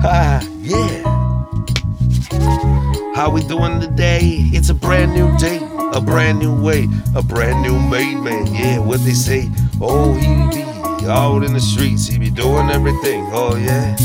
Ha, yeah. How we doing today? It's a brand new day, a brand new way, a brand new made man. Yeah, what they say? Oh, he be out in the streets, he be doing everything. Oh, yeah.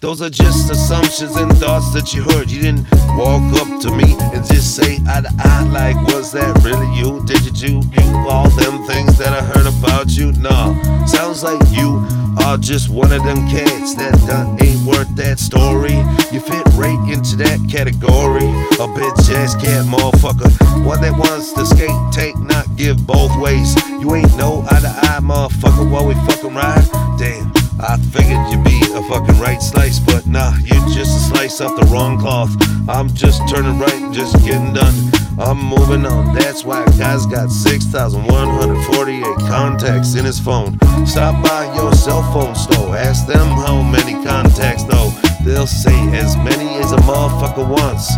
Those are just assumptions and thoughts that you heard. You didn't walk up to me and just say eye to eye, like, was that really you? Did you do you? all them things that I heard about you? Nah, sounds like you are just one of them cats that done ain't worth that story. You fit right into that category. A bitch ass cat motherfucker. One that wants to skate, take, not give both ways. You ain't no eye to eye motherfucker while we fucking ride. Damn. I figured you'd be a fucking right slice, but nah, you're just a slice off the wrong cloth. I'm just turning right just getting done. I'm moving on. That's why guy's got 6,148 contacts in his phone. Stop by your cell phone store. Ask them how many contacts, though. They'll say as many as a motherfucker wants.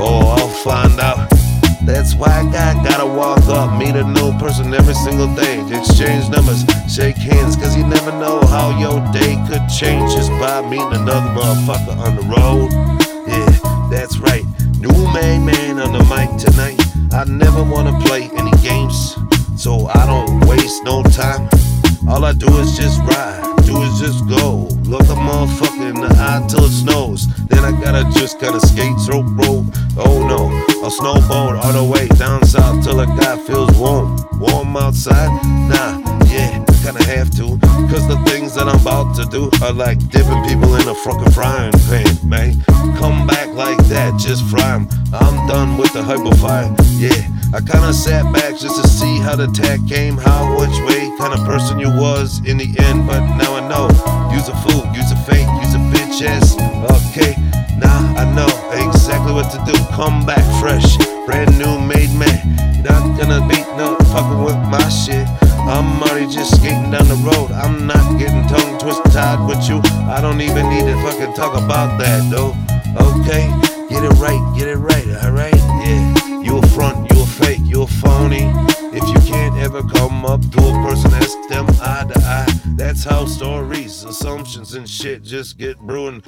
Oh, I'll find out. That's why I got, gotta walk up, meet a new person every single day, exchange numbers, shake hands, cause you never know how your day could change just by meeting another motherfucker on the road. Yeah, that's right. New main man on the mic tonight. I never wanna play any games, so I don't waste no time. All I do is just ride, do is just go. Look a motherfucker in the eye till it snows. Then I gotta just gotta skate, rope, rope. Oh no, a snowboard all the way down south till a guy feels warm. Warm outside? Nah, yeah, I kinda have to. Cause the things that I'm about to do are like dipping people in a fucking frying pan, man. Come back like that, just fry 'em. I'm done with the hyperfire, yeah. I kinda sat back just to see how the attack came, how, which way, kind of person you was in the end. But now I know, use a fool, use a fake, use a bitch ass. Okay, now I know what to do. Come back fresh, brand new made man. Not gonna beat no fucking with my shit. I'm already just skating down the road. I'm not getting tongue twisted tied with you. I don't even need to fucking talk about that though. Okay, get it right, get it right, alright? Yeah. You a front, you a fake, you a phony. If you can't ever come up to a person, ask them eye to eye. That's how stories, assumptions, and shit just get brewing.